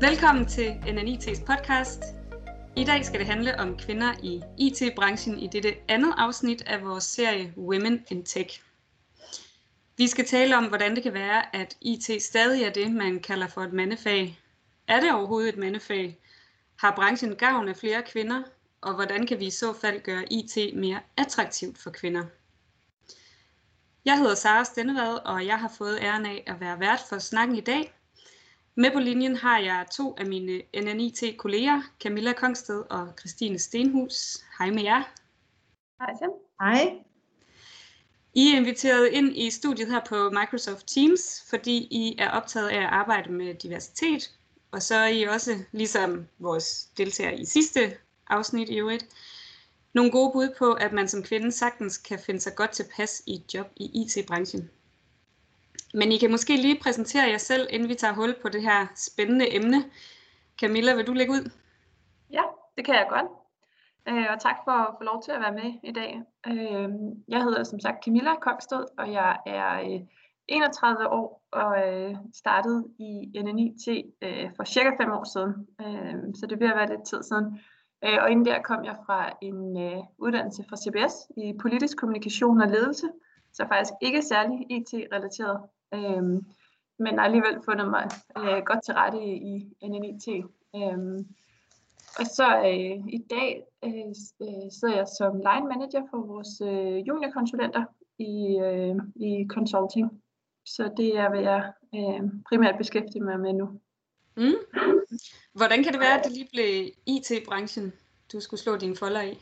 Velkommen til NNIT's podcast. I dag skal det handle om kvinder i IT-branchen i dette andet afsnit af vores serie Women in Tech. Vi skal tale om, hvordan det kan være, at IT stadig er det, man kalder for et mandefag. Er det overhovedet et mandefag? Har branchen gavn af flere kvinder? Og hvordan kan vi i så fald gøre IT mere attraktivt for kvinder? Jeg hedder Sara Stennevad, og jeg har fået æren af at være vært for snakken i dag – med på linjen har jeg to af mine NNIT-kolleger, Camilla Kongsted og Christine Stenhus. Hej med jer. Hej Sam. Hej. I er inviteret ind i studiet her på Microsoft Teams, fordi I er optaget af at arbejde med diversitet, og så er I også, ligesom vores deltagere i sidste afsnit i øvrigt, nogle gode bud på, at man som kvinde sagtens kan finde sig godt tilpas i et job i IT-branchen. Men I kan måske lige præsentere jer selv, inden vi tager hul på det her spændende emne. Camilla, vil du lægge ud? Ja, det kan jeg godt. Øh, og tak for at få lov til at være med i dag. Øh, jeg hedder som sagt Camilla Kongsted, og jeg er øh, 31 år og øh, startede i NNIT øh, for cirka 5 år siden. Så det bliver være lidt tid siden. Og inden der kom jeg fra en uddannelse fra CBS i politisk kommunikation og ledelse, så faktisk ikke særlig IT-relateret. Øhm, men har alligevel fundet mig øh, godt til rette i, i NNIT. Øhm, og så øh, i dag øh, øh, sidder jeg som line manager for vores øh, juniorkonsulenter i, øh, i consulting. Så det er, hvad jeg øh, primært beskæftiger mig med nu. Mm. Hvordan kan det være, at det lige blev IT-branchen, du skulle slå dine folder i?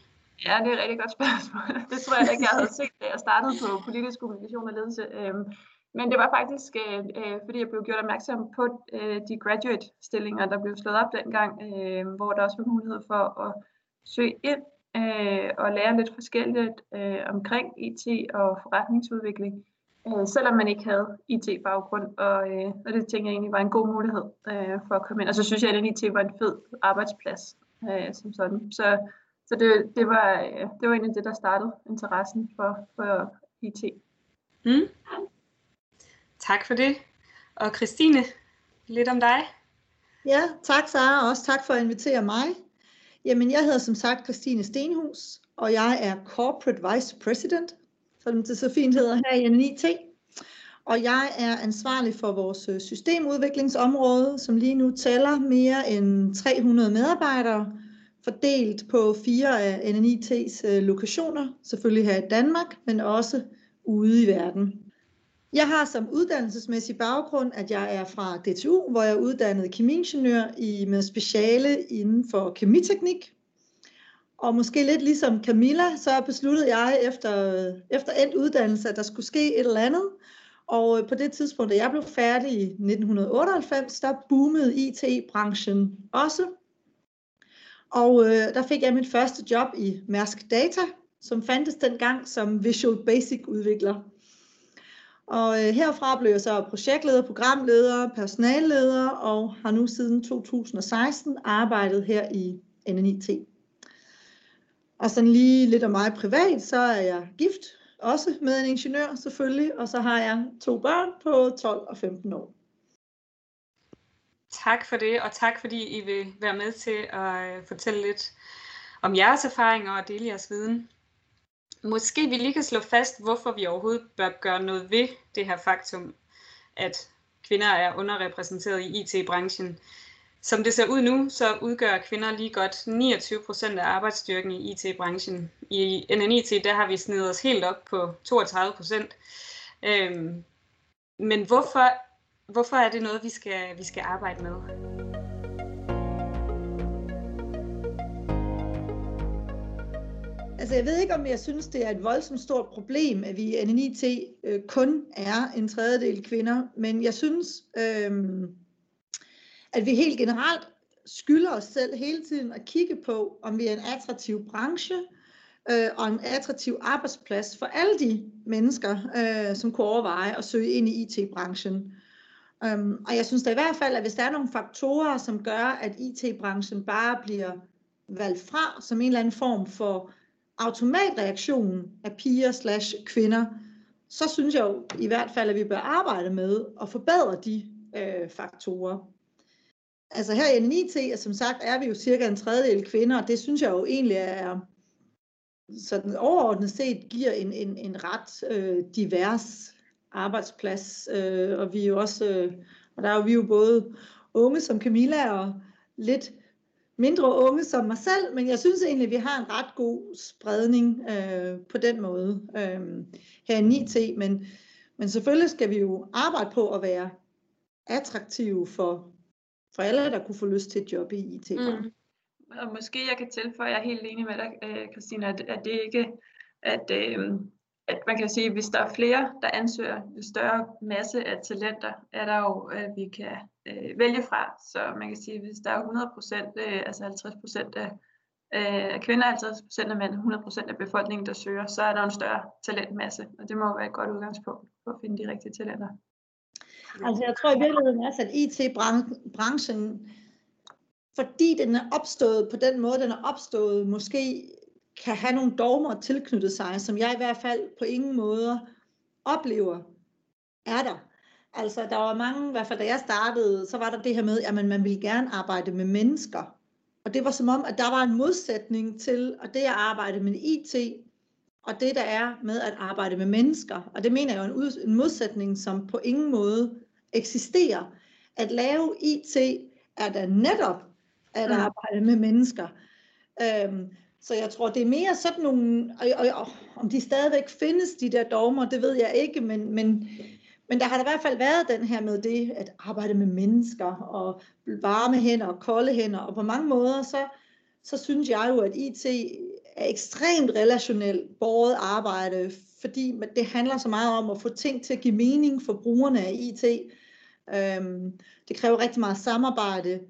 Ja, det er et rigtig godt spørgsmål. Det tror jeg ikke, jeg havde set, da jeg startede på politisk kommunikation og ledelse. Øhm, men det var faktisk, øh, øh, fordi jeg blev gjort opmærksom på øh, de graduate-stillinger, der blev slået op dengang, øh, hvor der også var mulighed for at søge ind øh, og lære lidt forskelligt øh, omkring IT og forretningsudvikling, øh, selvom man ikke havde IT-baggrund. Og, øh, og det tænker jeg egentlig var en god mulighed øh, for at komme ind. Og så synes jeg, at IT var en fed arbejdsplads øh, som sådan. Så, så det, det, var, øh, det var egentlig det, der startede interessen for, for IT. Mm. Tak for det. Og Christine, lidt om dig. Ja, tak Sara, og også tak for at invitere mig. Jamen, jeg hedder som sagt Christine Stenhus, og jeg er Corporate Vice President, som det så fint hedder her i NIT. Og jeg er ansvarlig for vores øh, systemudviklingsområde, som lige nu tæller mere end 300 medarbejdere, fordelt på fire af NNIT's øh, lokationer, selvfølgelig her i Danmark, men også ude i verden. Jeg har som uddannelsesmæssig baggrund, at jeg er fra DTU, hvor jeg er uddannet kemiingeniør i, med speciale inden for kemiteknik. Og måske lidt ligesom Camilla, så besluttede jeg efter, efter endt uddannelse, at der skulle ske et eller andet. Og øh, på det tidspunkt, da jeg blev færdig i 1998, der boomede IT-branchen også. Og øh, der fik jeg mit første job i Mærsk Data, som fandtes dengang som Visual Basic udvikler. Og øh, herfra blev jeg så projektleder, programleder, personalleder og har nu siden 2016 arbejdet her i NNIT. Og sådan lige lidt om mig privat, så er jeg gift, også med en ingeniør selvfølgelig, og så har jeg to børn på 12 og 15 år. Tak for det, og tak fordi I vil være med til at øh, fortælle lidt om jeres erfaringer og dele jeres viden. Måske vi lige kan slå fast, hvorfor vi overhovedet bør gøre noget ved det her faktum, at kvinder er underrepræsenteret i IT-branchen. Som det ser ud nu, så udgør kvinder lige godt 29 procent af arbejdsstyrken i IT-branchen. I NNIT, der har vi snedet os helt op på 32 procent. Øhm, men hvorfor, hvorfor er det noget, vi skal, vi skal arbejde med? Altså jeg ved ikke, om jeg synes, det er et voldsomt stort problem, at vi i NNIT øh, kun er en tredjedel kvinder, men jeg synes, øh, at vi helt generelt skylder os selv hele tiden at kigge på, om vi er en attraktiv branche øh, og en attraktiv arbejdsplads for alle de mennesker, øh, som kunne overveje at søge ind i IT-branchen. Øhm, og jeg synes da i hvert fald, at hvis der er nogle faktorer, som gør, at IT-branchen bare bliver valgt fra som en eller anden form for automatreaktion af piger slash kvinder, så synes jeg jo i hvert fald, at vi bør arbejde med at forbedre de øh, faktorer. altså her i NIT, som sagt, er vi jo cirka en tredjedel kvinder, og det synes jeg jo egentlig er, sådan overordnet set giver en, en, en ret øh, divers arbejdsplads, øh, og vi er jo også, øh, og der er jo vi jo både unge som Camilla og lidt mindre unge som mig selv, men jeg synes egentlig, at vi har en ret god spredning øh, på den måde øh, her i NIT, men, men selvfølgelig skal vi jo arbejde på at være attraktive for, for alle, der kunne få lyst til et job i IT. Mm. Og måske jeg kan tilføje, jeg er helt enig med dig, øh, Christina, at, at det ikke, at, øh, at man kan sige, at hvis der er flere, der ansøger, jo større masse af talenter er der jo, at vi kan øh, vælge fra. Så man kan sige, at hvis der er 100 procent, øh, altså 50 procent af, øh, kvinder, 50 procent af mænd, 100 procent af befolkningen, der søger, så er der en større talentmasse, og det må være et godt udgangspunkt for at finde de rigtige talenter. Altså jeg tror i virkeligheden også, at IT-branchen, fordi den er opstået på den måde, den er opstået, måske kan have nogle dogmer tilknyttet sig, som jeg i hvert fald på ingen måde oplever er der. Altså, der var mange, i hvert fald da jeg startede, så var der det her med, at man ville gerne arbejde med mennesker. Og det var som om, at der var en modsætning til at det at arbejde med IT, og det der er med at arbejde med mennesker. Og det mener jeg er en, en modsætning, som på ingen måde eksisterer. At lave IT er da netop at mm. arbejde med mennesker. Øhm, så jeg tror, det er mere sådan nogle, og, og, og om de stadigvæk findes, de der dogmer, det ved jeg ikke, men, men, men der har der i hvert fald været den her med det, at arbejde med mennesker, og varme hænder og kolde hænder, og på mange måder, så, så synes jeg jo, at IT er ekstremt relationelt båret arbejde, fordi det handler så meget om at få ting til at give mening for brugerne af IT. Øhm, det kræver rigtig meget samarbejde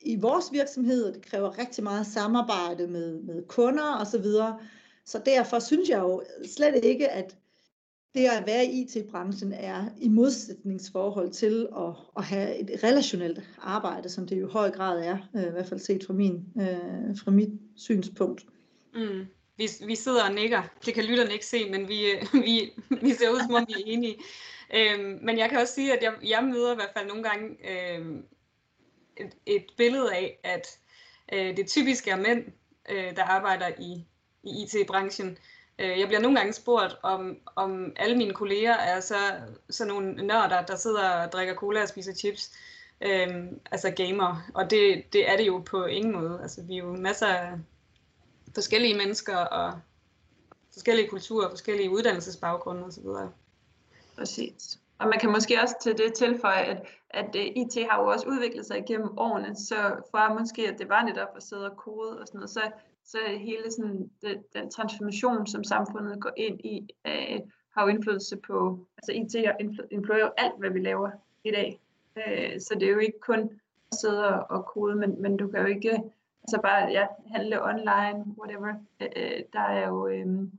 i vores virksomhed, og det kræver rigtig meget samarbejde med, med kunder osv. Så, videre. så derfor synes jeg jo slet ikke, at det at være i IT-branchen er i modsætningsforhold til at, at have et relationelt arbejde, som det jo i høj grad er, øh, i hvert fald set fra, min, øh, fra mit synspunkt. Mm. Vi, vi sidder og nikker. Det kan lytterne ikke se, men vi, øh, vi, vi ser ud som om vi er enige. Øhm, men jeg kan også sige, at jeg, jeg møder i hvert fald nogle gange øhm, et, et billede af, at øh, det typisk er mænd, øh, der arbejder i, i IT-branchen. Øh, jeg bliver nogle gange spurgt, om, om alle mine kolleger er så, så nogle nørder, der sidder og drikker cola og spiser chips. Øhm, altså gamer. Og det, det er det jo på ingen måde. Altså, vi er jo masser af forskellige mennesker og forskellige kulturer, forskellige uddannelsesbaggrunde osv. Præcis. Og man kan måske også til det tilføje, at, at øh, IT har jo også udviklet sig igennem årene, så fra måske, at det var netop at sidde og kode og sådan noget, så, så hele sådan, det, den transformation, som samfundet går ind i, uh, har jo indflydelse på, altså IT influerer jo alt, hvad vi laver i dag. Uh, så det er jo ikke kun at sidde og, kode, men, men du kan jo ikke altså bare ja, handle online, whatever. Uh, der er jo, um,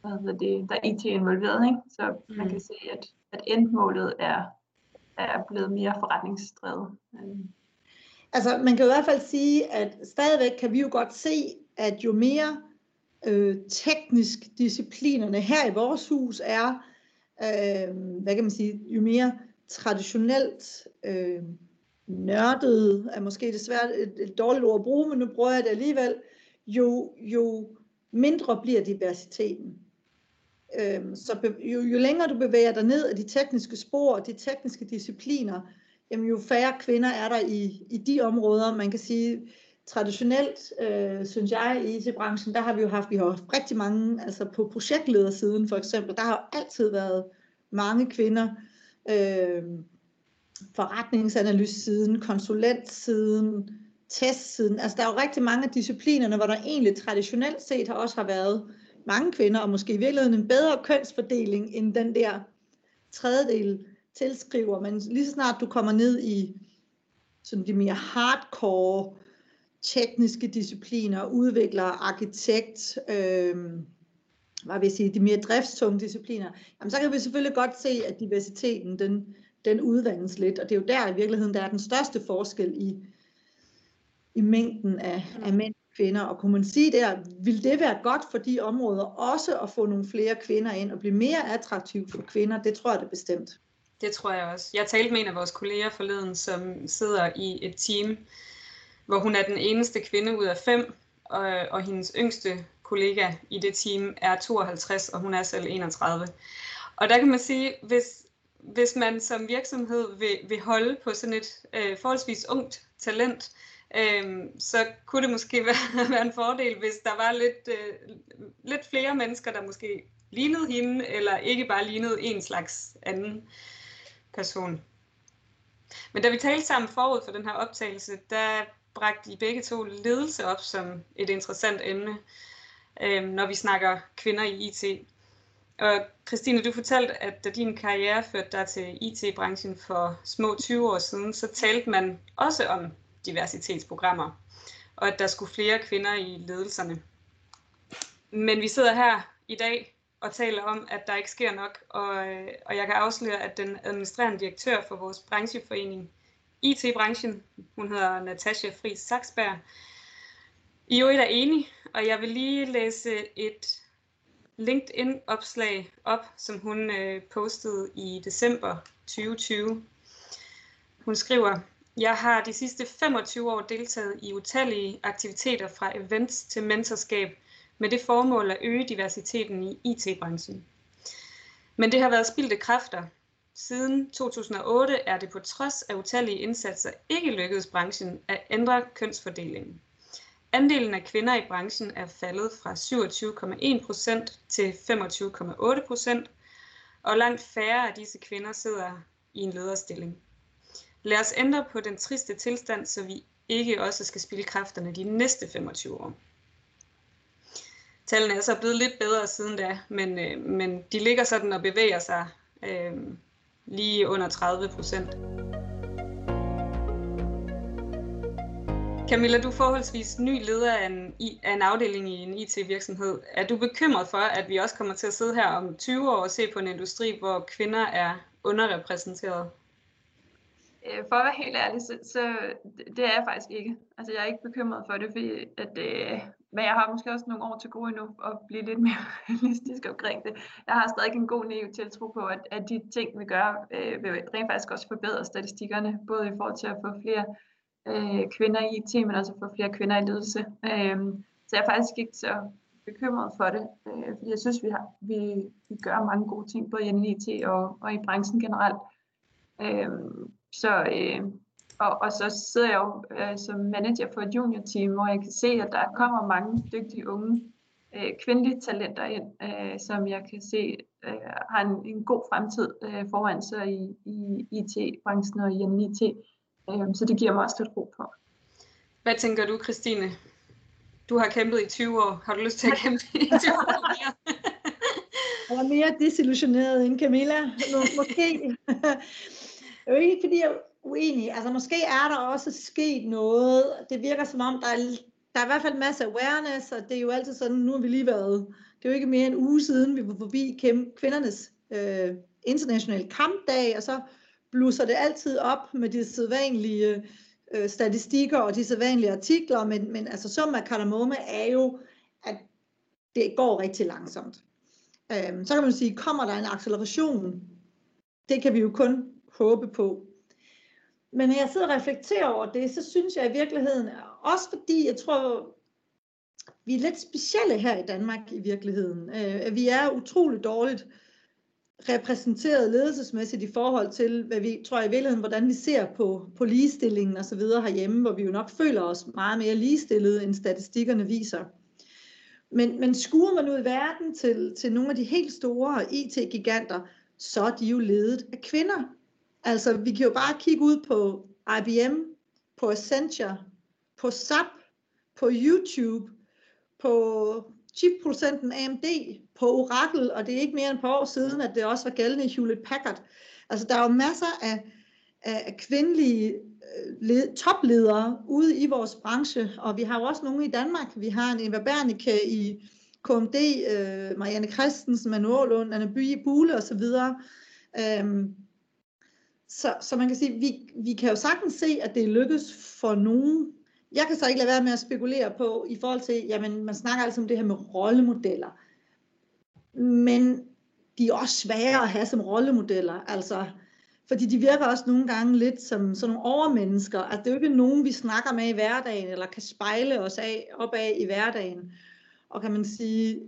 hvad hedder det, der er IT involveret, ikke? så mm. man kan se, at at endmålet er, er blevet mere forretningsdrevet. Øh. Altså man kan i hvert fald sige, at stadigvæk kan vi jo godt se, at jo mere øh, teknisk disciplinerne her i vores hus er, øh, hvad kan man sige, jo mere traditionelt øh, nørdet, er måske desværre et, et dårligt ord at bruge, men nu bruger jeg det alligevel, jo, jo mindre bliver diversiteten. Øhm, så jo, jo længere du bevæger dig ned af de tekniske spor og de tekniske discipliner, jamen jo færre kvinder er der i, i de områder. Man kan sige, traditionelt, øh, synes jeg, i e IT-branchen, der har vi jo haft, vi har haft rigtig mange, altså på projektledersiden for eksempel, der har jo altid været mange kvinder, øh, forretningsanalysesiden, konsulentsiden, testsiden, altså der er jo rigtig mange af disciplinerne, hvor der egentlig traditionelt set har også har været mange kvinder, og måske i virkeligheden en bedre kønsfordeling end den der tredjedel tilskriver. Men lige så snart du kommer ned i sådan de mere hardcore tekniske discipliner, udvikler, arkitekt, øh, hvad vil jeg sige, de mere driftstunge discipliner, jamen så kan vi selvfølgelig godt se, at diversiteten den, den udvandes lidt, og det er jo der i virkeligheden, der er den største forskel i, i mængden af, af mænd kvinder. Og kunne man sige der, vil det være godt for de områder også at få nogle flere kvinder ind og blive mere attraktivt for kvinder? Det tror jeg det bestemt. Det tror jeg også. Jeg talte med en af vores kolleger forleden, som sidder i et team, hvor hun er den eneste kvinde ud af fem, og, og hendes yngste kollega i det team er 52, og hun er selv 31. Og der kan man sige, hvis, hvis man som virksomhed vil, vil holde på sådan et øh, forholdsvis ungt talent, øh, Øhm, så kunne det måske være, være en fordel, hvis der var lidt, øh, lidt flere mennesker, der måske lignede hende, eller ikke bare lignede en slags anden person. Men da vi talte sammen forud for den her optagelse, der bragte I begge to ledelse op som et interessant emne, øh, når vi snakker kvinder i IT. Og Christine, du fortalte, at da din karriere førte dig til IT-branchen for små 20 år siden, så talte man også om diversitetsprogrammer, og at der skulle flere kvinder i ledelserne. Men vi sidder her i dag og taler om, at der ikke sker nok, og, øh, og jeg kan afsløre, at den administrerende direktør for vores brancheforening, IT-branchen, hun hedder Natasha Friis Saksberg, i øvrigt er enig, og jeg vil lige læse et LinkedIn-opslag op, som hun øh, postede i december 2020. Hun skriver, jeg har de sidste 25 år deltaget i utallige aktiviteter fra events til mentorskab med det formål at øge diversiteten i IT-branchen. Men det har været spildte kræfter. Siden 2008 er det på trods af utallige indsatser ikke lykkedes branchen at ændre kønsfordelingen. Andelen af kvinder i branchen er faldet fra 27,1% til 25,8%, og langt færre af disse kvinder sidder i en lederstilling. Lad os ændre på den triste tilstand, så vi ikke også skal spille kræfterne de næste 25 år. Tallene er så blevet lidt bedre siden da, men, øh, men de ligger sådan og bevæger sig øh, lige under 30 procent. Camilla, du er forholdsvis ny leder af en, af en afdeling i en IT-virksomhed. Er du bekymret for, at vi også kommer til at sidde her om 20 år og se på en industri, hvor kvinder er underrepræsenteret? Øh, for at være helt ærlig, så, så det er jeg faktisk ikke. Altså jeg er ikke bekymret for det, fordi at, øh, men jeg har måske også nogle år til gode endnu at blive lidt mere realistisk omkring det. Jeg har stadig en god naiv tiltro på, at, at de ting, vi gør, øh, vil rent faktisk også forbedre statistikkerne, både i forhold til at få flere øh, kvinder i IT, men også få flere kvinder i ledelse. Øh, så jeg er faktisk ikke så bekymret for det, øh, fordi jeg synes, vi, har, vi, vi gør mange gode ting, både i IT og, og i branchen generelt. Øh, så, øh, og, og så sidder jeg jo øh, som manager for et junior-team, hvor jeg kan se, at der kommer mange dygtige unge øh, kvindelige talenter ind, øh, som jeg kan se øh, har en, en god fremtid øh, foran sig i, i IT-branchen og i IT. Øh, så det giver mig også lidt ro på. Hvad tænker du, Christine? Du har kæmpet i 20 år. Har du lyst til at kæmpe i 20 år mere? Jeg er mere desillusioneret end Camilla. Måske. Det er jo ikke, fordi jeg er uenig. Altså, måske er der også sket noget. Det virker som om, der er, der er i hvert fald masser masse awareness, og det er jo altid sådan, nu har vi lige været, det er jo ikke mere en uge siden, vi var forbi kvindernes øh, internationale kampdag, og så blusser det altid op med de sædvanlige øh, statistikker og de sædvanlige artikler, men, men altså summa kardemomme er jo, at det går rigtig langsomt. Øhm, så kan man sige, kommer der en acceleration? Det kan vi jo kun håbe på. Men når jeg sidder og reflekterer over det, så synes jeg i virkeligheden, også fordi jeg tror, vi er lidt specielle her i Danmark i virkeligheden. Øh, vi er utroligt dårligt repræsenteret ledelsesmæssigt i forhold til, hvad vi tror i virkeligheden, hvordan vi ser på, på ligestillingen og så videre herhjemme, hvor vi jo nok føler os meget mere ligestillede, end statistikkerne viser. Men, men skuer man ud i verden til, til nogle af de helt store e IT-giganter, så er de jo ledet af kvinder. Altså, vi kan jo bare kigge ud på IBM, på Accenture, på SAP, på YouTube, på chipproducenten AMD, på Oracle, og det er ikke mere end et par år siden, at det også var gældende i Hewlett Packard. Altså, der er jo masser af, af kvindelige øh, led, topledere ude i vores branche, og vi har jo også nogle i Danmark. Vi har en Eva Bernicke i KMD, øh, Marianne Christensen, Manu Ålund, Anne Bule osv., øhm, så, så man kan sige, vi, vi kan jo sagtens se, at det lykkes for nogen. Jeg kan så ikke lade være med at spekulere på, i forhold til, jamen man snakker altså om det her med rollemodeller. Men de er også svære at have som rollemodeller. Altså, fordi de virker også nogle gange lidt som sådan nogle overmennesker. Altså, det er jo ikke nogen, vi snakker med i hverdagen, eller kan spejle os af, op af i hverdagen. Og kan man sige,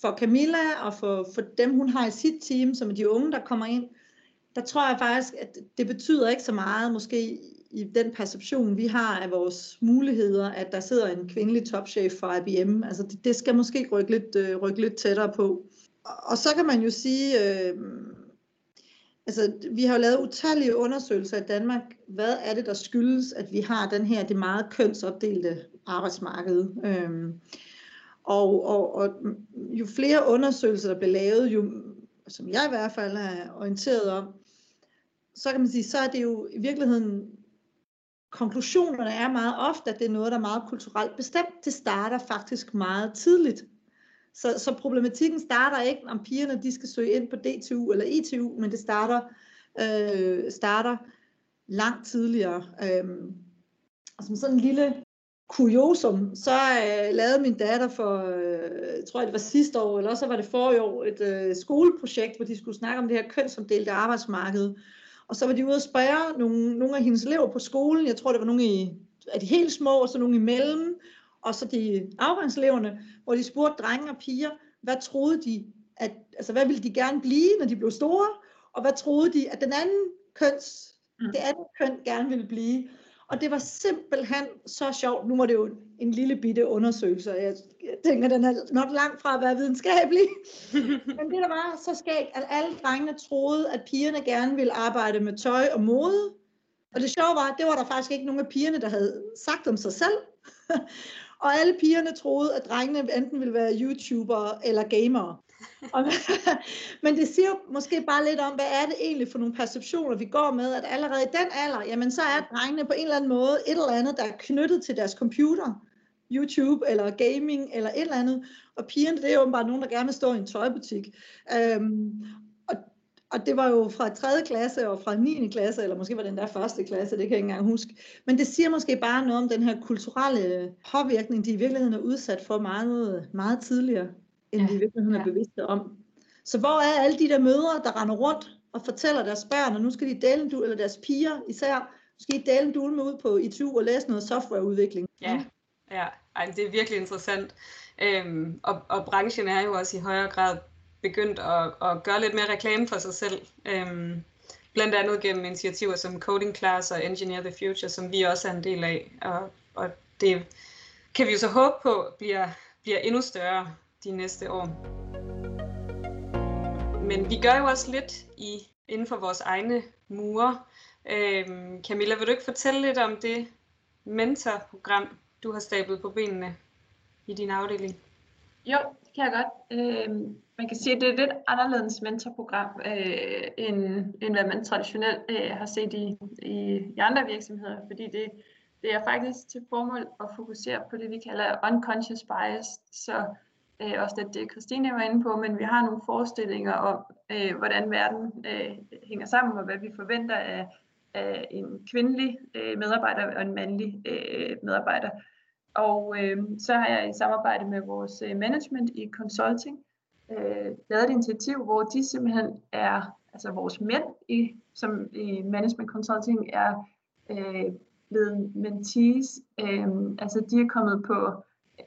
for Camilla og for, for dem, hun har i sit team, som er de unge, der kommer ind, der tror jeg faktisk, at det betyder ikke så meget, måske i den perception, vi har af vores muligheder, at der sidder en kvindelig topchef fra IBM. Altså det, det skal måske rykke lidt, øh, rykke lidt tættere på. Og, og så kan man jo sige, øh, altså vi har jo lavet utallige undersøgelser i Danmark. Hvad er det, der skyldes, at vi har den her, det meget kønsopdelte arbejdsmarked? Øh, og, og, og jo flere undersøgelser, der bliver lavet, jo, som jeg i hvert fald er orienteret om, så kan man sige, så er det jo i virkeligheden, konklusionerne er meget ofte, at det er noget, der er meget kulturelt bestemt. Det starter faktisk meget tidligt. Så, så problematikken starter ikke, om pigerne de skal søge ind på DTU eller ITU, men det starter, øh, starter langt tidligere. Øh, og som sådan en lille kuriosum, så øh, lavede min datter for, øh, tror jeg det var sidste år, eller så var det forrige år, et øh, skoleprojekt, hvor de skulle snakke om det her kønsomdelte arbejdsmarked. Og så var de ude og spørge nogle, nogle af hendes elever på skolen, jeg tror det var nogle i, af de helt små, og så nogle imellem, og så de afgangseleverne, hvor de spurgte drenge og piger, hvad troede de, at, altså hvad ville de gerne blive, når de blev store, og hvad troede de, at den anden køns, mm. det andet køn gerne ville blive. Og det var simpelthen så sjovt. Nu var det jo en lille bitte undersøgelse, og jeg, jeg tænker, den er nok langt fra at være videnskabelig. Men det der var så skægt, at alle drengene troede, at pigerne gerne ville arbejde med tøj og mode. Og det sjove var, at det var der faktisk ikke nogen af pigerne, der havde sagt om sig selv. og alle pigerne troede, at drengene enten ville være YouTubere eller gamere. men det siger måske bare lidt om, hvad er det egentlig for nogle perceptioner, vi går med, at allerede i den alder, jamen så er drengene på en eller anden måde et eller andet, der er knyttet til deres computer, YouTube eller gaming eller et eller andet, og pigerne, det er jo bare nogen, der gerne vil stå i en tøjbutik. Øhm, og, og det var jo fra 3. klasse og fra 9. klasse, eller måske var det den der første klasse, det kan jeg ikke engang huske. Men det siger måske bare noget om den her kulturelle påvirkning, de i virkeligheden er udsat for meget, meget tidligere end ja. de i virkeligheden ja. er bevidste om. Så hvor er alle de der mødre, der render rundt og fortæller deres børn, og nu skal de dele en eller deres piger især, nu skal de dele en med ud på ITU og læse noget softwareudvikling. Ja, ja. Ej, det er virkelig interessant. Øhm, og, og branchen er jo også i højere grad begyndt at, at gøre lidt mere reklame for sig selv. Øhm, blandt andet gennem initiativer som Coding Class og Engineer the Future, som vi også er en del af. Og, og det kan vi jo så håbe på bliver, bliver endnu større de næste år. Men vi gør jo også lidt i, inden for vores egne mure. Øhm, Camilla, vil du ikke fortælle lidt om det mentorprogram, du har stablet på benene i din afdeling? Jo, det kan jeg godt. Øh, man kan sige, at det er et lidt anderledes mentorprogram, øh, end, end hvad man traditionelt øh, har set i, i, i andre virksomheder, fordi det, det er faktisk til formål at fokusere på det, vi kalder unconscious bias. Så øh, også det, det Christine var inde på, men vi har nogle forestillinger om, øh, hvordan verden øh, hænger sammen, og hvad vi forventer af, af en kvindelig øh, medarbejder og en mandlig øh, medarbejder. Og øh, så har jeg i samarbejde med vores øh, management i consulting øh, lavet et initiativ, hvor de simpelthen er, altså vores mænd i, som i management consulting er øh, blevet mentees, øh, altså de er kommet på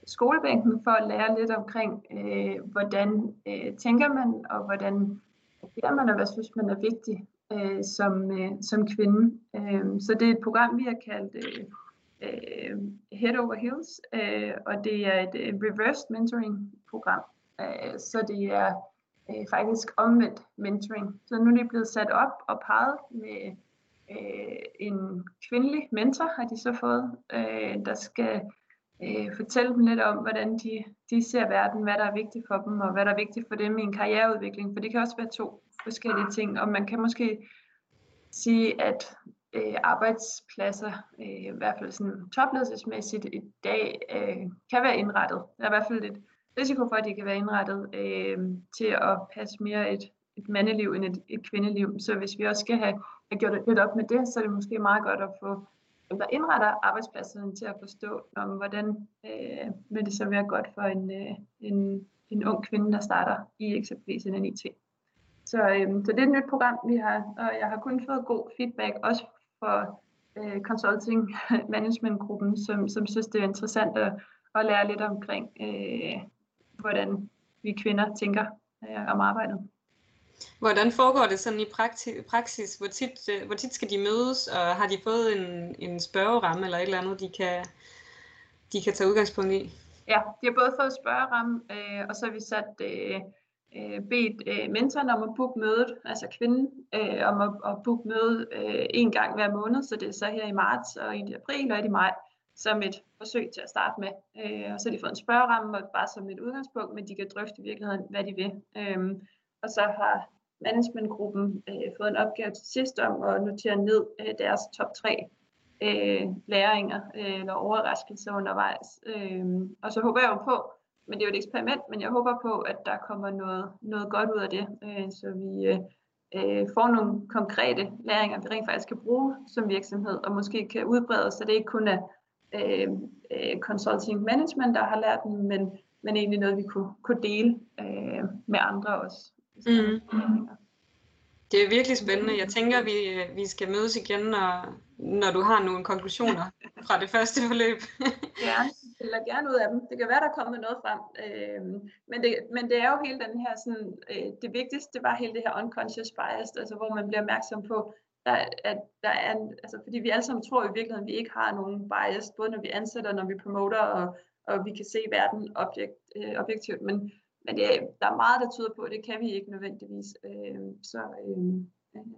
skolebænken for at lære lidt omkring, øh, hvordan øh, tænker man, og hvordan agerer man, og hvad synes man er vigtigt øh, som, øh, som kvinde. Øh, så det er et program, vi har kaldt øh, øh, Head Over Heels, øh, og det er et øh, reverse mentoring program. Øh, så det er øh, faktisk omvendt mentoring. Så nu er det blevet sat op og peget med øh, en kvindelig mentor, har de så fået, øh, der skal øh, fortælle dem lidt om, hvordan de, de ser verden, hvad der er vigtigt for dem, og hvad der er vigtigt for dem i en karriereudvikling. For det kan også være to forskellige ting, og man kan måske sige, at øh, arbejdspladser, øh, i hvert fald sådan topledelsesmæssigt i dag, øh, kan være indrettet. Der er i hvert fald lidt risiko for, at de kan være indrettet øh, til at passe mere et, et mandeliv end et, et kvindeliv. Så hvis vi også skal have, have gjort lidt op med det, så er det måske meget godt at få der indretter arbejdspladserne til at forstå, om, hvordan øh, vil det så være godt for en, øh, en, en ung kvinde, der starter i eksempelvis en IT. Så, øhm, så det er et nyt program, vi har, og jeg har kun fået god feedback, også for øh, consulting management-gruppen, som, som synes, det er interessant at, at lære lidt omkring, øh, hvordan vi kvinder tænker øh, om arbejdet. Hvordan foregår det sådan i praksis? Hvor tit, øh, hvor tit skal de mødes, og har de fået en, en spørgeramme eller et eller andet, de kan, de kan tage udgangspunkt i? Ja, de har både fået spørgeramme, øh, og så har vi sat øh, øh, bedt øh, mentoren om at booke mødet, altså kvinden, øh, om at, at booke mødet øh, en gang hver måned, så det er så her i marts og i april og i maj, som et forsøg til at starte med. Øh, og så har de fået en spørgeramme, og bare som et udgangspunkt, men de kan drøfte i virkeligheden, hvad de vil. Øh, og så har managementgruppen øh, fået en opgave til sidst om at notere ned øh, deres top 3 øh, læringer øh, eller overraskelser undervejs. Øh, og så håber jeg jo på, men det er jo et eksperiment, men jeg håber på, at der kommer noget, noget godt ud af det, øh, så vi øh, øh, får nogle konkrete læringer, vi rent faktisk kan bruge som virksomhed, og måske kan udbrede, så det ikke kun er øh, øh, consulting management, der har lært dem, men, men egentlig noget, vi kunne, kunne dele øh, med andre også. Mm. Det er virkelig spændende. Jeg tænker, vi, vi skal mødes igen, når, når du har nogle konklusioner fra det første forløb. gerne. Eller gerne ud af dem. Det kan være, der kommer noget frem. Øh, men, det, men det er jo hele den her, sådan, øh, det vigtigste, det var hele det her unconscious bias, altså hvor man bliver opmærksom på, der, at der er, en, altså fordi vi alle sammen tror i virkeligheden, at vi ikke har nogen bias, både når vi ansætter, når vi promoter, og, og vi kan se verden objekt, øh, objektivt, men men det, der er meget, der tyder på, at det kan vi ikke nødvendigvis. Øh, så, øh,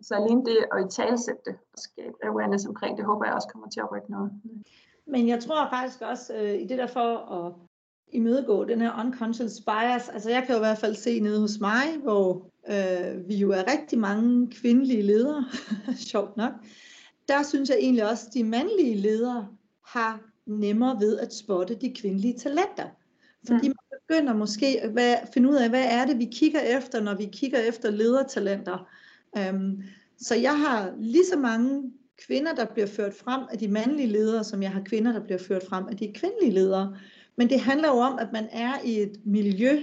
så alene det at i talsætte det og skabe awareness omkring det, håber jeg også kommer til at rykke noget. Men jeg tror faktisk også øh, i det der for at imødegå den her unconscious bias, altså jeg kan jo i hvert fald se nede hos mig, hvor øh, vi jo er rigtig mange kvindelige ledere, sjovt nok, der synes jeg egentlig også, at de mandlige ledere har nemmere ved at spotte de kvindelige talenter. Fordi mm begynder måske at finde ud af, hvad er det, vi kigger efter, når vi kigger efter ledertalenter. Um, så jeg har lige så mange kvinder, der bliver ført frem af de mandlige ledere, som jeg har kvinder, der bliver ført frem af de kvindelige ledere. Men det handler jo om, at man er i et miljø,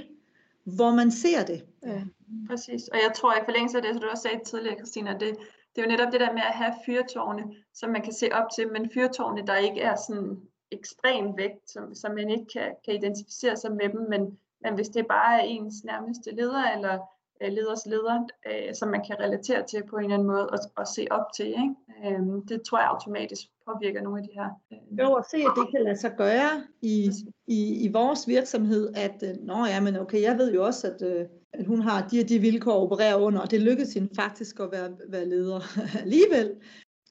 hvor man ser det. Ja, præcis. Og jeg tror i forlængelse af det, som du også sagde tidligere, Christina, det, det er jo netop det der med at have fyrtårne, som man kan se op til, men fyrtårne, der ikke er sådan ekstrem vægt, som, som man ikke kan, kan identificere sig med dem, men, men hvis det bare er ens nærmeste leder eller øh, leders leder, øh, som man kan relatere til på en eller anden måde og, og se op til, ikke? Øh, det tror jeg automatisk påvirker nogle af de her. Øh, jo, at se, at det kan lade sig gøre i, i, i vores virksomhed, at øh, nå ja, men okay, jeg ved jo også, at, øh, at hun har de og de vilkår at operere under, og det lykkedes hende faktisk at være, være leder alligevel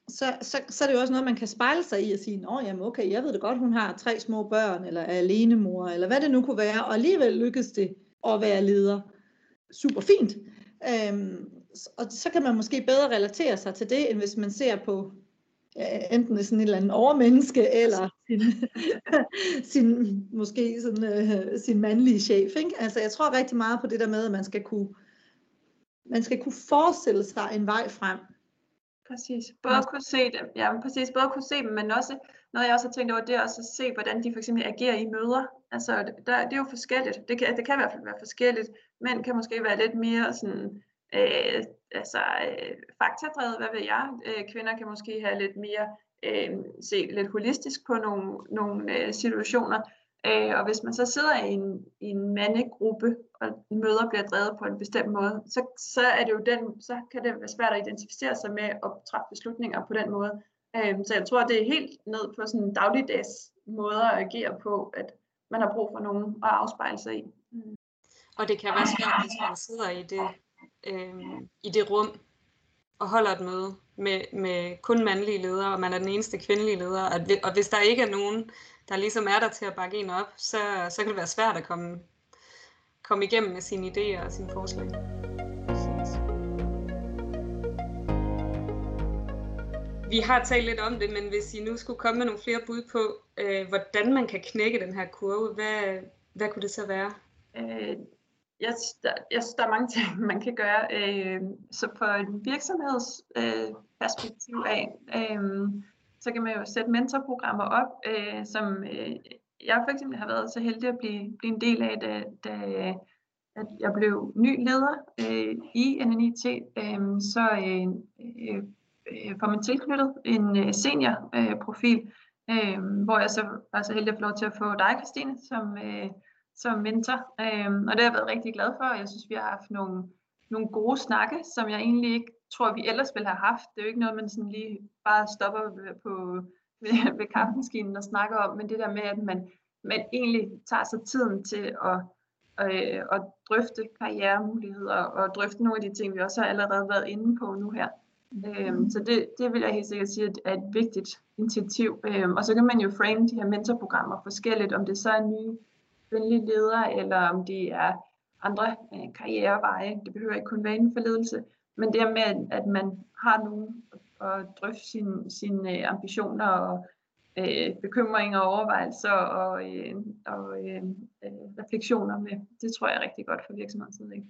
så, så, så er det jo også noget, man kan spejle sig i og sige, nå jamen okay, jeg ved det godt, hun har tre små børn, eller er alenemor, eller hvad det nu kunne være, og alligevel lykkes det at være leder. Super fint. Øhm, og så kan man måske bedre relatere sig til det, end hvis man ser på ja, enten sådan et eller andet overmenneske, eller sin, sin måske sådan, øh, sin mandlige chef. Ikke? Altså jeg tror rigtig meget på det der med, at man skal kunne, man skal kunne forestille sig en vej frem. Præcis. Både at kunne se dem, ja, præcis. Både at kunne se dem, men også noget, jeg også har tænkt over, det er også at se, hvordan de for eksempel agerer i møder. Altså, der, det er jo forskelligt. Det kan, det kan i hvert fald være forskelligt. Mænd kan måske være lidt mere sådan, øh, altså, øh, faktadrevet, hvad ved jeg. Øh, kvinder kan måske have lidt mere, øh, se lidt holistisk på nogle, nogle øh, situationer. Øh, og hvis man så sidder i en, i en mandegruppe, og møder bliver drevet på en bestemt måde, så, så, er det jo den, så kan det være svært at identificere sig med at træffe beslutninger på den måde. Øh, så jeg tror, det er helt ned på sådan dagligdags måder at agere på, at man har brug for nogen at afspejle sig i. Mm. Og det kan være svært, hvis man sidder i det, øh, i det rum og holder et møde med, med kun mandlige ledere, og man er den eneste kvindelige leder, og, og hvis der ikke er nogen, der ligesom er der til at bakke en op, så, så kan det være svært at komme, komme igennem med sine idéer og sine forslag. Vi har talt lidt om det, men hvis I nu skulle komme med nogle flere bud på, øh, hvordan man kan knække den her kurve, hvad, hvad kunne det så være? Øh, jeg, der, jeg synes, der er mange ting, man kan gøre. Øh, så på en virksomhedsperspektiv øh, af, øh, så kan man jo sætte mentorprogrammer op, øh, som øh, jeg for eksempel har været så heldig at blive, blive en del af, da, da at jeg blev ny leder øh, i NNIT, øh, så øh, øh, øh, får man tilknyttet en øh, senior øh, profil, øh, hvor jeg så var så heldig at få lov til at få dig, Christine, som, øh, som mentor. Øh, og det har jeg været rigtig glad for, og jeg synes, vi har haft nogle, nogle gode snakke, som jeg egentlig ikke tror, vi ellers ville have haft. Det er jo ikke noget, man sådan lige bare stopper på, ved, ved kaffemaskinen og snakker om, men det der med, at man, man egentlig tager sig tiden til at øh, at drøfte karrieremuligheder og drøfte nogle af de ting, vi også har allerede været inde på nu her. Øhm, så det, det vil jeg helt sikkert sige er et vigtigt initiativ. Øhm, og så kan man jo frame de her mentorprogrammer forskelligt, om det så er nye kvindelige ledere, eller om det er andre øh, karriereveje. Det behøver ikke kun være inden for ledelse. Men det med, at, at man har nogen at drøfte sine, sine øh, ambitioner og øh, bekymringer og overvejelser og, øh, og øh, øh, refleksioner med. Det tror jeg er rigtig godt for virksomheden. Ikke?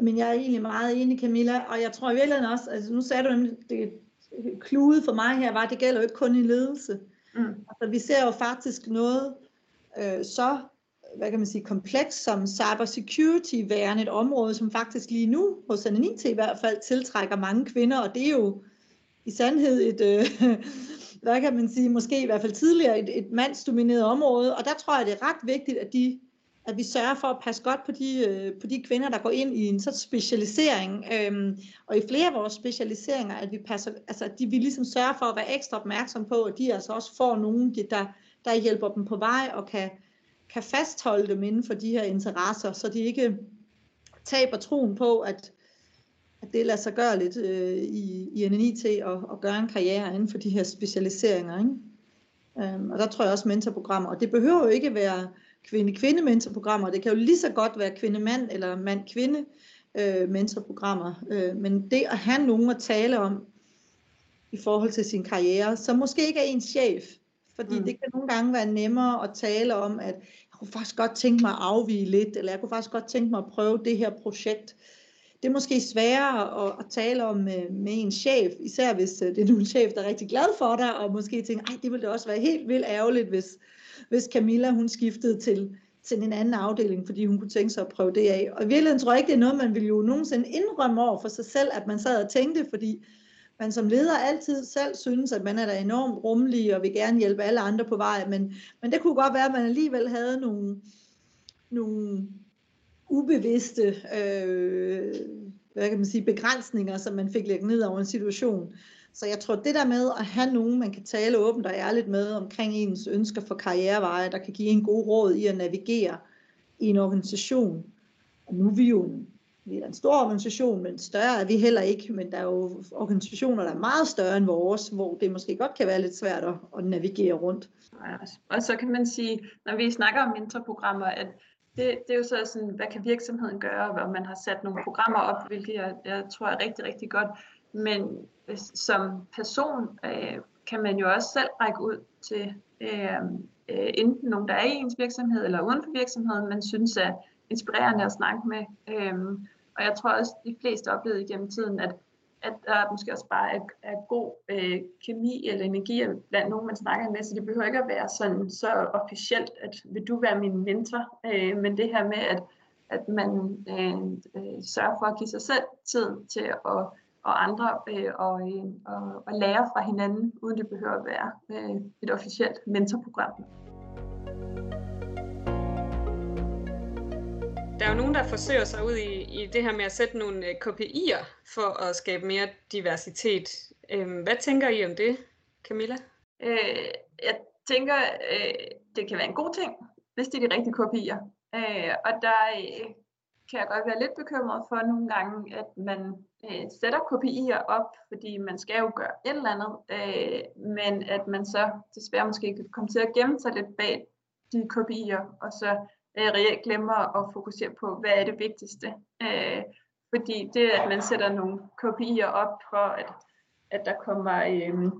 Men jeg er egentlig meget enig, Camilla, og jeg tror i virkeligheden også, altså nu sagde du nemlig, det klude for mig her var, at det gælder jo ikke kun i ledelse. Mm. Altså, vi ser jo faktisk noget øh, så hvad kan man sige, kompleks som cybersecurity værende et område, som faktisk lige nu hos NNIT i hvert fald tiltrækker mange kvinder, og det er jo i sandhed et, øh, hvad kan man sige, måske i hvert fald tidligere et, et mandsdomineret område, og der tror jeg, det er ret vigtigt, at, de, at vi sørger for at passe godt på de, øh, på de kvinder, der går ind i en sådan specialisering, øhm, og i flere af vores specialiseringer, at vi, passer, altså, at de, vi ligesom sørger for at være ekstra opmærksom på, at de altså også får nogen, der, der hjælper dem på vej og kan, kan fastholde dem inden for de her interesser, så de ikke taber troen på, at at det lader sig gøre lidt øh, i, i NNIT og, og gøre en karriere inden for de her specialiseringer. Ikke? Øhm, og der tror jeg også mentorprogrammer, og det behøver jo ikke være kvinde-kvinde mentorprogrammer, det kan jo lige så godt være kvinde-mand eller mand-kvinde øh, mentorprogrammer, øh, men det at have nogen at tale om i forhold til sin karriere, som måske ikke er ens chef, fordi mm. det kan nogle gange være nemmere at tale om, at jeg kunne faktisk godt tænke mig at afvige lidt, eller jeg kunne faktisk godt tænke mig at prøve det her projekt, det er måske sværere at, at tale om med, med en chef, især hvis øh, det er en chef, der er rigtig glad for dig, og måske tænker, ej, det ville da også være helt vildt ærgerligt, hvis, hvis Camilla hun skiftede til, til en anden afdeling, fordi hun kunne tænke sig at prøve det af. Og i virkeligheden tror jeg ikke, det er noget, man ville jo nogensinde indrømme over for sig selv, at man sad og tænkte, fordi man som leder altid selv synes, at man er da enormt rummelig og vil gerne hjælpe alle andre på vej, men, men det kunne godt være, at man alligevel havde nogle, nogle ubevidste øh, hvad kan man sige, begrænsninger, som man fik lægget ned over en situation. Så jeg tror, det der med at have nogen, man kan tale åbent og ærligt med omkring ens ønsker for karriereveje, der kan give en god råd i at navigere i en organisation. Og nu er vi jo en, vi er en stor organisation, men større er vi heller ikke. Men der er jo organisationer, der er meget større end vores, hvor det måske godt kan være lidt svært at, at navigere rundt. Og så kan man sige, når vi snakker om mentorprogrammer, at det, det er jo så sådan, hvad kan virksomheden gøre, hvor man har sat nogle programmer op, hvilket jeg, jeg tror er rigtig, rigtig godt. Men som person øh, kan man jo også selv række ud til øh, øh, enten nogen, der er i ens virksomhed, eller uden for virksomheden, man synes er inspirerende at snakke med. Øh, og jeg tror også, de fleste oplevede gennem tiden, at at der måske også bare er, er god øh, kemi eller energi blandt nogen, man snakker med, så det behøver ikke at være sådan så officielt, at vil du være min mentor, øh, men det her med, at, at man øh, øh, sørger for at give sig selv tid til at og andre øh, og, øh, og, og lære fra hinanden, uden det behøver at være øh, et officielt mentorprogram. Der er jo nogen, der forsøger sig ud i, i det her med at sætte nogle øh, KPI'er for at skabe mere diversitet. Øhm, hvad tænker I om det, Camilla? Øh, jeg tænker, øh, det kan være en god ting, hvis det er de rigtige KPI'er. Øh, og der øh, kan jeg godt være lidt bekymret for nogle gange, at man øh, sætter KPI'er op, fordi man skal jo gøre et eller andet, øh, men at man så desværre måske kan komme til at gemme sig lidt bag de KPI'er, og så øh, reelt glemmer at fokusere på, hvad er det vigtigste. Øh, fordi det, at man sætter nogle KPI'er op for, at, at der kommer øh,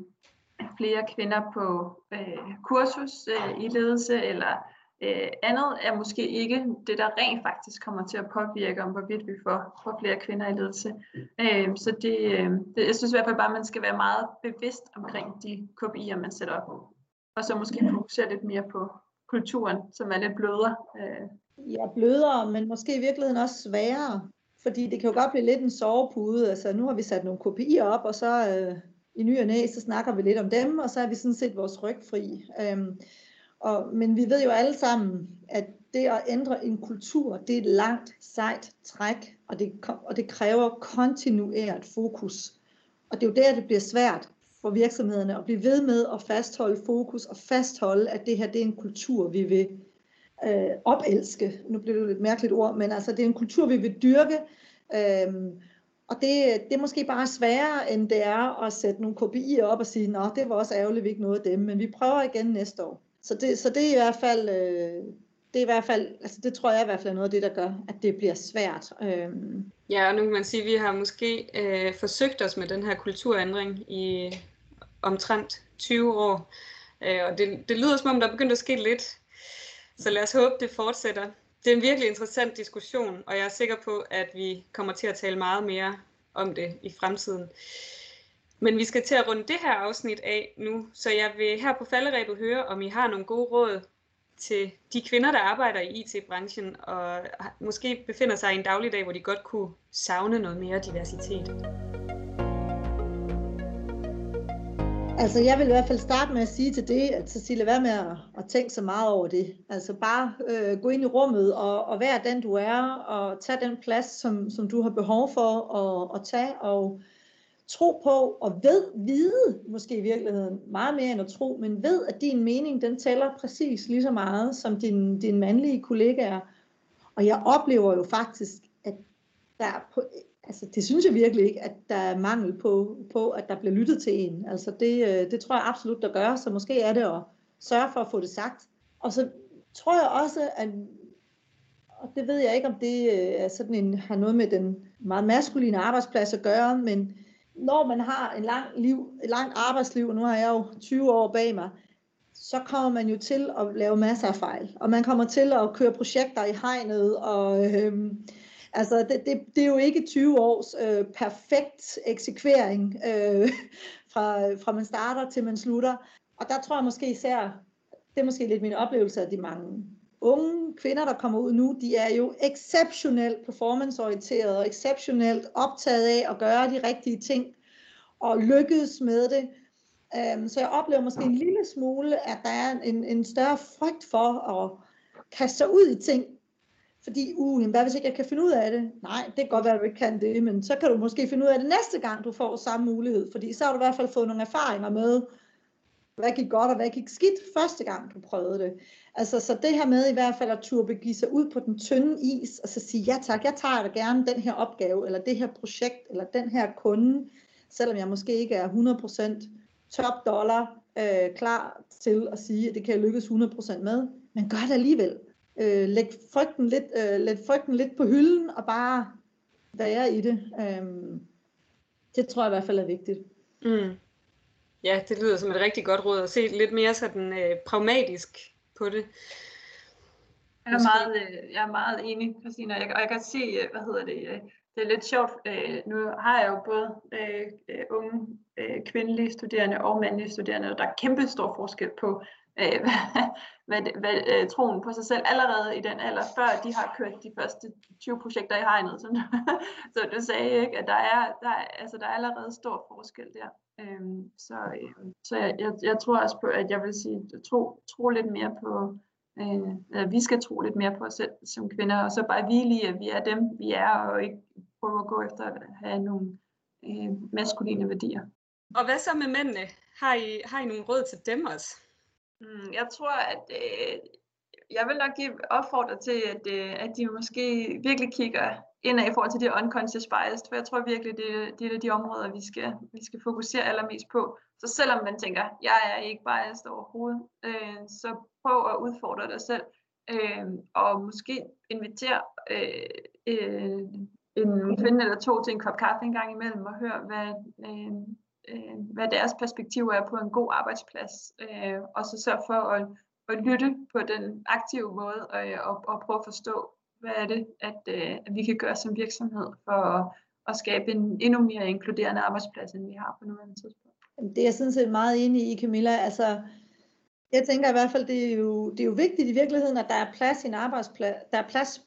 flere kvinder på øh, kursus øh, i ledelse eller øh, andet, er måske ikke det, der rent faktisk kommer til at påvirke, om hvorvidt vi får, får flere kvinder i ledelse. Øh, så det, øh, det, jeg synes i hvert fald bare, at man skal være meget bevidst omkring de KPI'er, man sætter op. Og så måske fokusere lidt mere på, kulturen, som er lidt blødere. Øh, ja, blødere, men måske i virkeligheden også sværere. Fordi det kan jo godt blive lidt en sovepude. Altså, nu har vi sat nogle kopier op, og så øh, i ny og næ, så snakker vi lidt om dem, og så er vi sådan set vores ryg fri. Øhm, og, men vi ved jo alle sammen, at det at ændre en kultur, det er et langt, sejt træk, og det, og det kræver kontinueret fokus. Og det er jo der, det bliver svært for virksomhederne at blive ved med at fastholde fokus og fastholde, at det her det er en kultur, vi vil øh, opelske. Nu bliver det jo et mærkeligt ord, men altså det er en kultur, vi vil dyrke. Øh, og det, det er måske bare sværere, end det er at sætte nogle KPI'er op og sige, nå, det var også ærgerligt, vi ikke nåede dem, men vi prøver igen næste år. Så det, så det er i hvert fald, øh, det er i hvert fald, altså det tror jeg i hvert fald er noget af det, der gør, at det bliver svært. Øhm. Ja, og nu kan man sige, at vi har måske øh, forsøgt os med den her kulturændring i omtrent 20 år, øh, og det, det lyder som om, der er begyndt at ske lidt. Så lad os håbe, det fortsætter. Det er en virkelig interessant diskussion, og jeg er sikker på, at vi kommer til at tale meget mere om det i fremtiden. Men vi skal til at runde det her afsnit af nu, så jeg vil her på falderæbet høre, om I har nogle gode råd til de kvinder, der arbejder i IT-branchen og måske befinder sig i en dagligdag, hvor de godt kunne savne noget mere diversitet. Altså, jeg vil i hvert fald starte med at sige til det, at Cecilie, vær med at, at tænke så meget over det. Altså, bare øh, gå ind i rummet og, og vær den, du er, og tag den plads, som, som du har behov for at, at tage, og tro på og ved, vide måske i virkeligheden, meget mere end at tro, men ved, at din mening, den tæller præcis lige så meget som din, din mandlige kollegaer. Og jeg oplever jo faktisk, at der på, altså det synes jeg virkelig ikke, at der er mangel på, på at der bliver lyttet til en. Altså det, øh, det tror jeg absolut, der gør, så måske er det at sørge for at få det sagt. Og så tror jeg også, at og det ved jeg ikke, om det øh, er sådan en, har noget med den meget maskuline arbejdsplads at gøre, men når man har en lang liv, et langt arbejdsliv, og nu har jeg jo 20 år bag mig, så kommer man jo til at lave masser af fejl. Og man kommer til at køre projekter i hegnet, og øhm, altså det, det, det er jo ikke 20 års øh, perfekt eksekvering øh, fra, fra man starter til man slutter. Og der tror jeg måske især, det er måske lidt min oplevelse af de mange unge kvinder, der kommer ud nu, de er jo exceptionelt performanceorienterede og exceptionelt optaget af at gøre de rigtige ting og lykkes med det. Øhm, så jeg oplever måske en lille smule, at der er en, en større frygt for at kaste sig ud i ting. Fordi, uh, hvad hvis ikke jeg kan finde ud af det? Nej, det kan godt være, at du ikke kan det, men så kan du måske finde ud af det næste gang, du får samme mulighed. Fordi så har du i hvert fald fået nogle erfaringer med, hvad gik godt og hvad gik skidt første gang, du prøvede det. Altså, så det her med i hvert fald at turde begive sig ud på den tynde is, og så sige, ja tak, jeg tager da gerne den her opgave, eller det her projekt, eller den her kunde, selvom jeg måske ikke er 100% top dollar øh, klar til at sige, at det kan jeg lykkes 100% med, men gør det alligevel. Øh, læg, frygten lidt, øh, læg frygten lidt på hylden, og bare være i det. Øh, det tror jeg i hvert fald er vigtigt. Mm. Ja, det lyder som et rigtig godt råd at se lidt mere sådan øh, pragmatisk på det. Jeg er meget, øh, jeg er meget enig, Christina, og jeg, og jeg kan se, øh, hvad hedder det, øh, det er lidt sjovt. Nu har jeg jo både øh, unge øh, kvindelige studerende og mandlige studerende, og der er kæmpe stor forskel på, øh, hvad, hvad, hvad øh, troen på sig selv allerede i den alder, før de har kørt de første 20 projekter i hegnet, som, så du sagde, ikke, at der er, der, altså, der er allerede stor forskel der. Øhm, så øh, så jeg, jeg, jeg tror også på, at jeg vil sige, tro, tro lidt mere på, øh, vi skal tro lidt mere på os selv som kvinder, og så bare hvile i, at vi er dem, vi er, og ikke prøve at gå efter at have nogle øh, maskuline værdier. Og hvad så med mændene? Har I, har I nogle råd til dem også? Mm, jeg tror, at øh, jeg vil nok give opfordre til, at, øh, at de måske virkelig kigger ind i forhold til det unconscious bias, for jeg tror virkelig, det, det er de områder, vi skal, vi skal fokusere allermest på. Så selvom man tænker, jeg er ikke biased overhovedet, øh, så prøv at udfordre dig selv, øh, og måske invitere øh, øh, en kvinde eller to til en kop kaffe en gang imellem, og hør, hvad, øh, øh, hvad deres perspektiv er på en god arbejdsplads, øh, og så sørge for at, at lytte på den aktive måde, og, øh, og, og prøve at forstå, hvad er det, at, øh, at vi kan gøre som virksomhed for at, at skabe en endnu mere inkluderende arbejdsplads, end vi har på nuværende tidspunkt. Det er jeg sådan set meget enig i, Camilla. Altså, Jeg tænker i hvert fald, det er jo, det er jo vigtigt i virkeligheden, at der er plads i en arbejdsplads, der er plads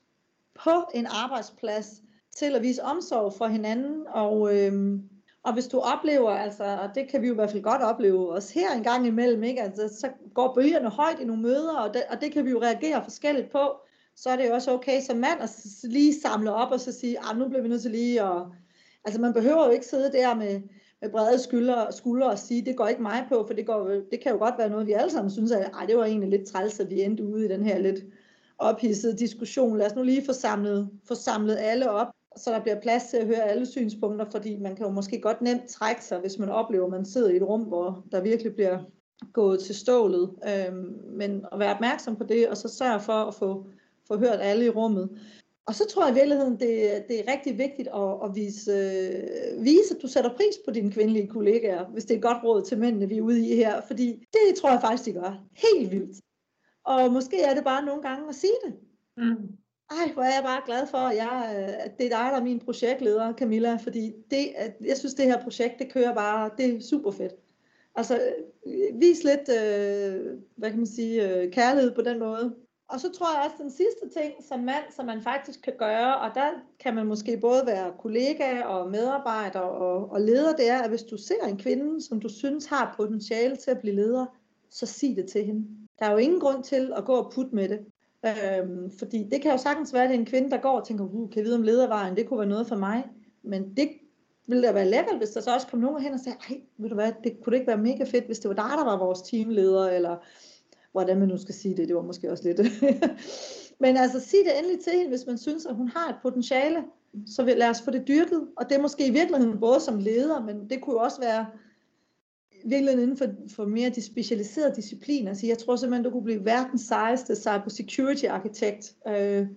på en arbejdsplads til at vise omsorg for hinanden, og, øhm, og hvis du oplever, altså, og det kan vi jo i hvert fald godt opleve os her en gang imellem, ikke? Altså, så går bølgerne højt i nogle møder, og det, og det kan vi jo reagere forskelligt på, så er det jo også okay som mand at lige samle op og så sige, at ah, nu bliver vi nødt til lige at... Altså man behøver jo ikke sidde der med, med brede skuldre, skuldre og sige, det går ikke mig på, for det, går, det kan jo godt være noget, vi alle sammen synes, at det var egentlig lidt træls, at vi endte ude i den her lidt ophidsede diskussion. Lad os nu lige få samlet, få samlet alle op, så der bliver plads til at høre alle synspunkter, fordi man kan jo måske godt nemt trække sig, hvis man oplever, at man sidder i et rum, hvor der virkelig bliver gået til stålet. Øhm, men at være opmærksom på det, og så sørge for at få, få hørt alle i rummet. Og så tror jeg i virkeligheden, det, det er rigtig vigtigt at, at vise, øh, vise, at du sætter pris på dine kvindelige kollegaer, hvis det er et godt råd til mændene, vi er ude i her. Fordi det tror jeg faktisk, de gør helt vildt. Og måske er det bare nogle gange at sige det. Mm. Ej, hvor er jeg bare glad for, at, jeg, øh, at det er dig, der er min projektleder, Camilla, fordi det, at jeg synes, det her projekt, det kører bare, det er super fedt. Altså, øh, vis lidt, øh, hvad kan man sige, øh, kærlighed på den måde. Og så tror jeg også, den sidste ting som mand, som man faktisk kan gøre, og der kan man måske både være kollega og medarbejder og, og leder, det er, at hvis du ser en kvinde, som du synes har potentiale til at blive leder, så sig det til hende. Der er jo ingen grund til at gå og putte med det. Øhm, fordi det kan jo sagtens være, at det er en kvinde, der går og tænker, uh, kan jeg vide om ledervejen, det kunne være noget for mig. Men det ville da være lækkert, hvis der så også kom nogen hen og sagde, ej, ved du hvad, det kunne det ikke være mega fedt, hvis det var dig, der var vores teamleder, eller hvordan man nu skal sige det, det var måske også lidt. Men altså, sig det endelig til hende, hvis man synes, at hun har et potentiale, så lad os få det dyrket. Og det er måske i virkeligheden både som leder, men det kunne jo også være virkelig inden for, for mere de specialiserede discipliner. Så jeg tror simpelthen, du kunne blive verdens sejeste cybersecurity arkitekt. Uh,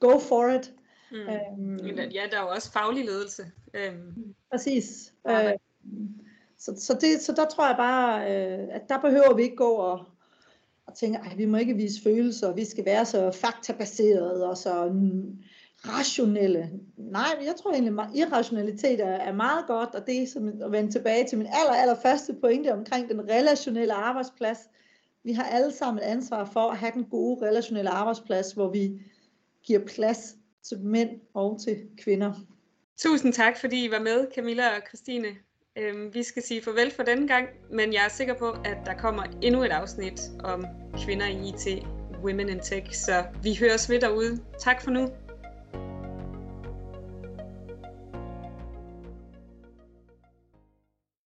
go for it. Mm. Um, ja, der er jo også faglig ledelse. Um, præcis. Uh, så, så, det, så der tror jeg bare, uh, at der behøver vi ikke gå og, og tænke, at vi må ikke vise følelser, vi skal være så faktabaseret og så rationelle. Nej, jeg tror egentlig, at irrationalitet er, er meget godt, og det er som at vende tilbage til min aller, aller første pointe omkring den relationelle arbejdsplads. Vi har alle sammen et ansvar for at have den gode relationelle arbejdsplads, hvor vi giver plads til mænd og til kvinder. Tusind tak, fordi I var med, Camilla og Christine. Øhm, vi skal sige farvel for denne gang, men jeg er sikker på, at der kommer endnu et afsnit om kvinder i IT, Women in Tech, så vi høres ved derude. Tak for nu.